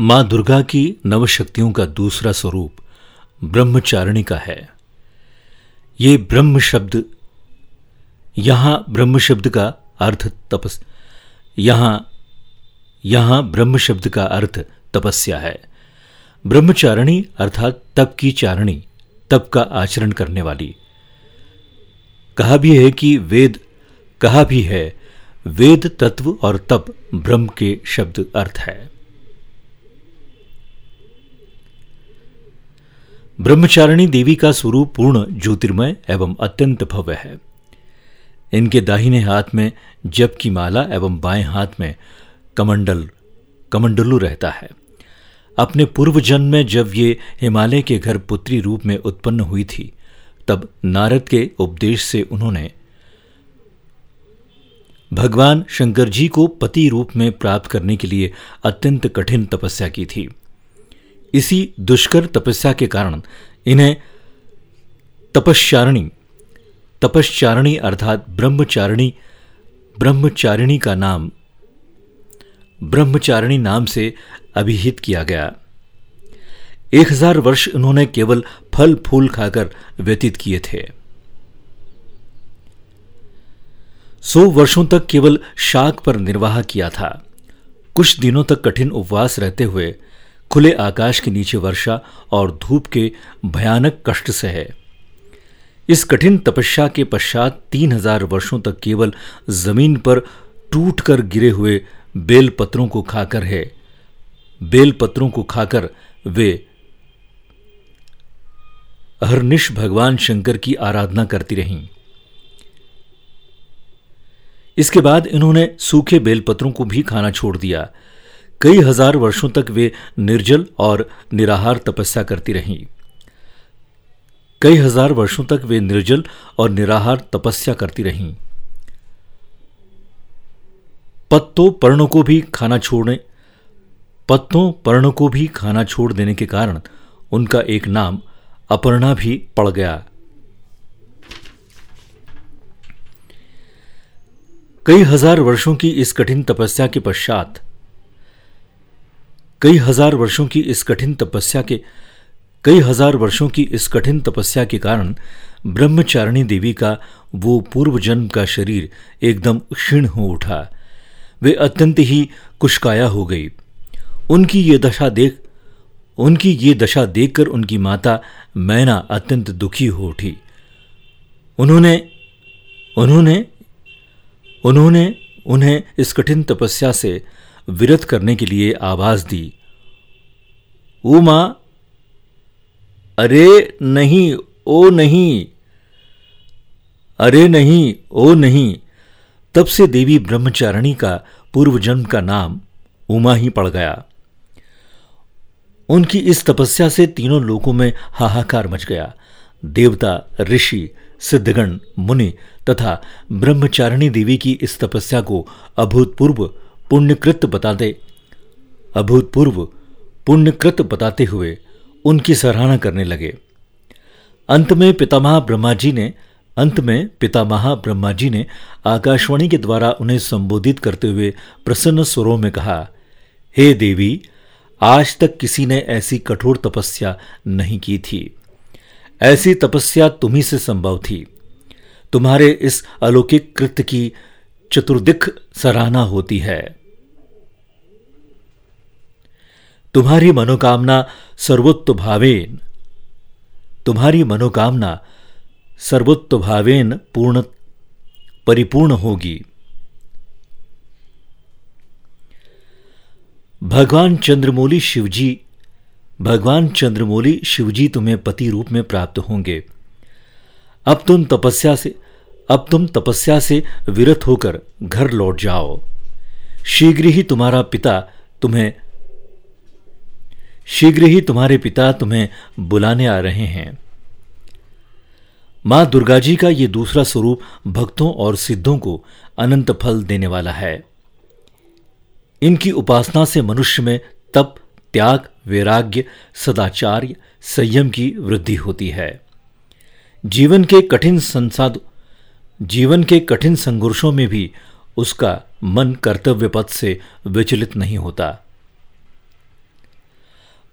माँ दुर्गा की नवशक्तियों का दूसरा स्वरूप ब्रह्मचारिणी का है। ये ब्रह्म शब्द, यहाँ ब्रह्म शब्द का अर्थ तपस, यहाँ यहाँ ब्रह्म शब्द का अर्थ तपस्या है। ब्रह्मचारिणी अर्थात तप की चारणी, तप का आचरण करने वाली। कहा भी है कि वेद, कहा भी है, वेद तत्व और तप ब्रह्म के शब्द अर्थ है। ब्रह्मचारिणी देवी का स्वरूप पूर्ण ज्योतिर्मय एवं अत्यंत भव्य है। इनके दाहिने हाथ में जप की माला एवं बाएँ हाथ में कमंडल, कमंडलू रहता है। अपने पूर्व जन्म में जब ये हिमालय के घर पुत्री रूप में उत्पन्न हुई थी, तब नारद के उपदेश से उन्होंने भगवान शंकर जी को पति रूप में प्राप्त करने के लिए अत्यंत कठिन तपस्या की थी। इसी दुष्कर तपस्या के कारण, इन्हें तपस्चारिणी तपस्चारिणी अर्थात ब्रह्मचारिणी ब्रह्मचारिणी का नाम, ब्रह्मचारिणी नाम से अभिहित किया गया। एक हज़ार वर्ष उन्होंने केवल फल फूल खाकर व्यतीत किए थे। सौ वर्षों तक केवल शाक पर निर्वाह किया था। कुछ दिनों तक कठिन उपवास रहते हुए खुले आकाश के नीचे वर्षा और धूप के भयानक कष्ट से है। इस कठिन तपस्या के पश्चात तीन हज़ार वर्षों तक केवल ज़मीन पर टूट कर गिरे हुए बेल पत्रों को खाकर है। बेल पत्रों को खाकर वे अहरनिश भगवान शंकर की आराधना करती रहीं। इसके बाद इन्होंने सूखे बेलपत्रों को भी खाना छोड़ दिया। कई हज़ार वर्षों तक वे निर्जल और निराहार तपस्या करती रहीं। कई हज़ार वर्षों तक वे निर्जल और निराहार तपस्या करती रहीं। पत्तों पर्णों को भी खाना छोड़ने, पत्तों पर्णों को भी खाना छोड़ देने के कारण उनका एक नाम अपर्णा भी पड़ गया। कई हज़ार वर्षों की इस कठिन तपस्या के पश्चात कई हज़ार वर्षों की इस कठिन तपस्या के, कई हज़ार वर्षों की इस कठिन तपस्या के कारण ब्रह्मचारिणी देवी का वो पूर्व जन्म का शरीर एकदम क्षीण हो उठा। वे अत्यंत ही कुशकाया हो गई। उनकी ये दशा देख, उनकी ये दशा देखकर उनकी माता मैना अत्यंत दुखी हो उठी। उन्होंने उन्होंने उन्होंने उन्हें इस कठिन तपस्या से विरत करने के लिए आवाज़ दी। ओ माँ अरे नहीं, ओ नहीं, अरे नहीं, ओ नहीं। तब से देवी ब्रह्मचारिणी का पूर्व जन्म का नाम उमा ही पड़ गया। उनकी इस तपस्या से तीनों लोकों में हाहाकार मच गया। देवता, ऋषि, सिद्धगण, मुनि तथा ब्रह्मचारिणी देवी की इस तपस्या को अभूतपूर्व पुण्यकृत बताते। अभूतपूर्व पुण्यकृत बताते हुए उनकी सराहना करने लगे। अंत में पितामह ब्रह्मा जी ने, अंत में पितामह ब्रह्मा जी ने आकाशवाणी के द्वारा उन्हें संबोधित करते हुए प्रसन्न स्वरों में कहा, हे देवी, आज तक किसी ने ऐसी कठोर तपस्या नहीं की थी। ऐसी तपस्या तुम्ही से संभव थी। तुम्हारे इस अलौकिक कृत्य की चतुर्दिक सराहना होती है। तुम्हारी मनोकामना सर्वोत्त भावेन तुम्हारी मनोकामना सर्वोत्त भावेन पूर्ण, परिपूर्ण होगी। भगवान चंद्रमोली शिवजी, भगवान चंद्रमौली शिवजी तुम्हें पति रूप में प्राप्त होंगे। अब तुम तपस्या से, अब तुम तपस्या से विरत होकर घर लौट जाओ। शीघ्र ही तुम्हारा पिता तुम्हें शीघ्र ही तुम्हारे पिता तुम्हें बुलाने आ रहे हैं। माँ दुर्गा जी का ये दूसरा स्वरूप भक्तों और सिद्धों को अनंत फल देने वाला है। इनकी उपासना से मनुष्य में तप, त्याग, वैराग्य, सदाचार्य, संयम की वृद्धि होती है। जीवन के कठिन संसाद, जीवन के कठिन संघर्षों में भी उसका मन कर्तव्य पथ से विचलित नहीं होता।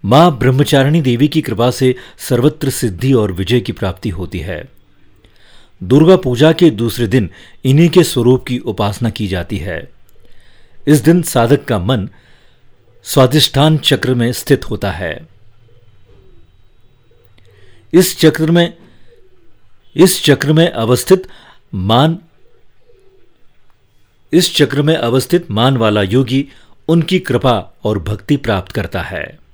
माँ ब्रह्मचारिणी देवी की कृपा से सर्वत्र सिद्धि और विजय की प्राप्ति होती है। दुर्गा पूजा के दूसरे दिन इन्हीं के स्वरूप की उपासना की जाती है। इस दिन साधक का मन स्वादिष्ठान चक्र में स्थित होता है। इस चक्र में, इस चक्र में अवस्थित मान, इस चक्र में अवस्थित मान वाला योगी उनकी कृपा और भक्ति प्राप्त करता है।